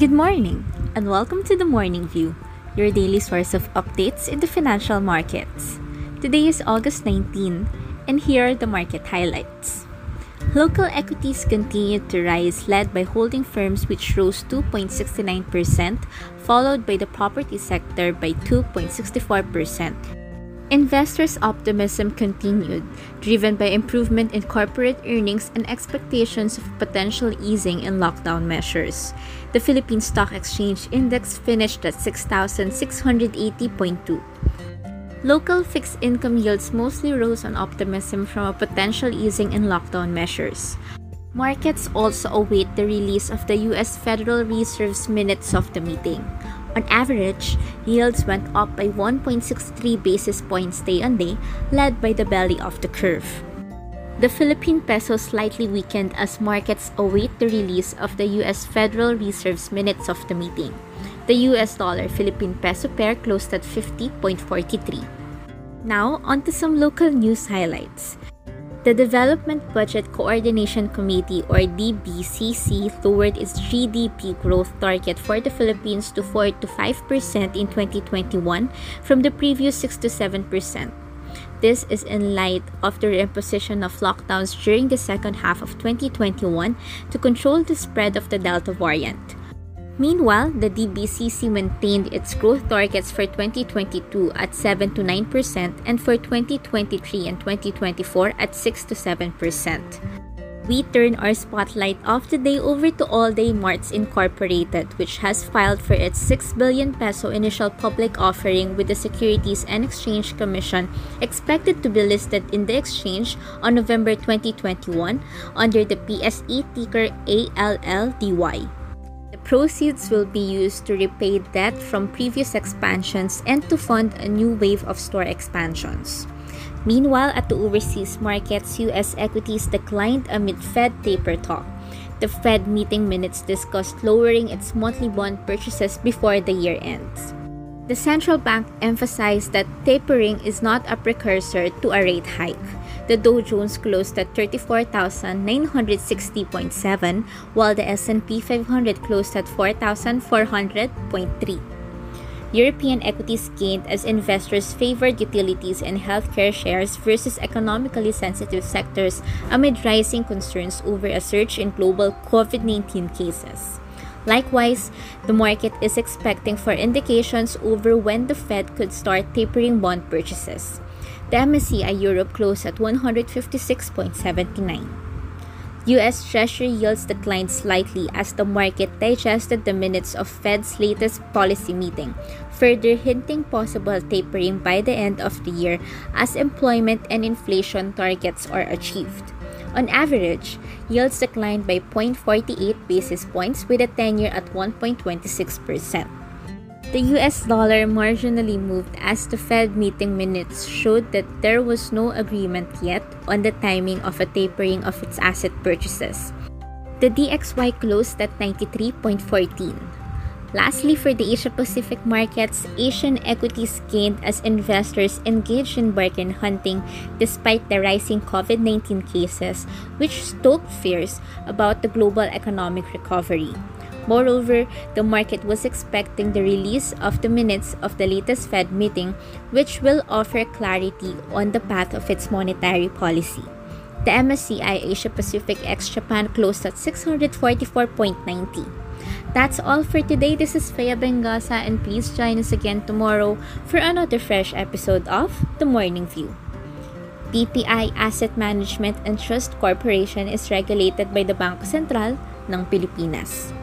Good morning, and welcome to the Morning View, your daily source of updates in the financial markets. Today is August 19, and here are the market highlights. Local equities continued to rise, led by holding firms, which rose 2.69%, followed by the property sector by 2.64%. Investors' optimism continued, driven by improvement in corporate earnings and expectations of potential easing in lockdown measures. The Philippine Stock Exchange Index finished at 6,680.2. Local fixed income yields mostly rose on optimism from a potential easing in lockdown measures. Markets also await the release of the U.S. Federal Reserve's minutes of the meeting. On average, yields went up by 1.63 basis points day on day, led by the belly of the curve. The Philippine peso slightly weakened as markets await the release of the US Federal Reserve's minutes of the meeting. The US dollar Philippine peso pair closed at 50.43. Now, on to some local news highlights. The Development Budget Coordination Committee or DBCC lowered its GDP growth target for the Philippines to 4 to 5% in 2021 from the previous 6 to 7%. This is in light of the imposition of lockdowns during the second half of 2021 to control the spread of the Delta variant. Meanwhile, the DBCC maintained its growth targets for 2022 at 7 to 9% and for 2023 and 2024 at 6 to 7%. We turn our spotlight of the day over to All Day Marts Incorporated, which has filed for its 6 billion peso initial public offering with the Securities and Exchange Commission, expected to be listed in the exchange on November 2021 under the PSE ticker ALLDY proceeds will be used to repay debt from previous expansions and to fund a new wave of store expansions. Meanwhile, at the overseas markets, U.S. equities declined amid Fed taper talk. The Fed meeting minutes discussed lowering its monthly bond purchases before the year ends. The central bank emphasized that tapering is not a precursor to a rate hike. The Dow Jones closed at 34,960.7 while the S&P 500 closed at 4,400.3. European equities gained as investors favored utilities and healthcare shares versus economically sensitive sectors amid rising concerns over a surge in global COVID 19 cases. Likewise, the market is expecting for indications over when the Fed could start tapering bond purchases. The MSCI Europe closed at 156.79. US Treasury yields declined slightly as the market digested the minutes of Fed's latest policy meeting, further hinting possible tapering by the end of the year as employment and inflation targets are achieved. On average, yields declined by 0.48 basis points with a 10 year at 1.26%. The US dollar marginally moved as the Fed meeting minutes showed that there was no agreement yet on the timing of a tapering of its asset purchases. The DXY closed at 93.14. Lastly, for the Asia Pacific markets, Asian equities gained as investors engaged in bargain hunting despite the rising COVID 19 cases, which stoked fears about the global economic recovery. Moreover, the market was expecting the release of the minutes of the latest Fed meeting, which will offer clarity on the path of its monetary policy. The MSCI Asia Pacific ex Japan closed at 644.90. That's all for today. This is Faya Bengasa, and please join us again tomorrow for another fresh episode of The Morning View. BPI Asset Management and Trust Corporation is regulated by the Bangko Sentral ng Pilipinas.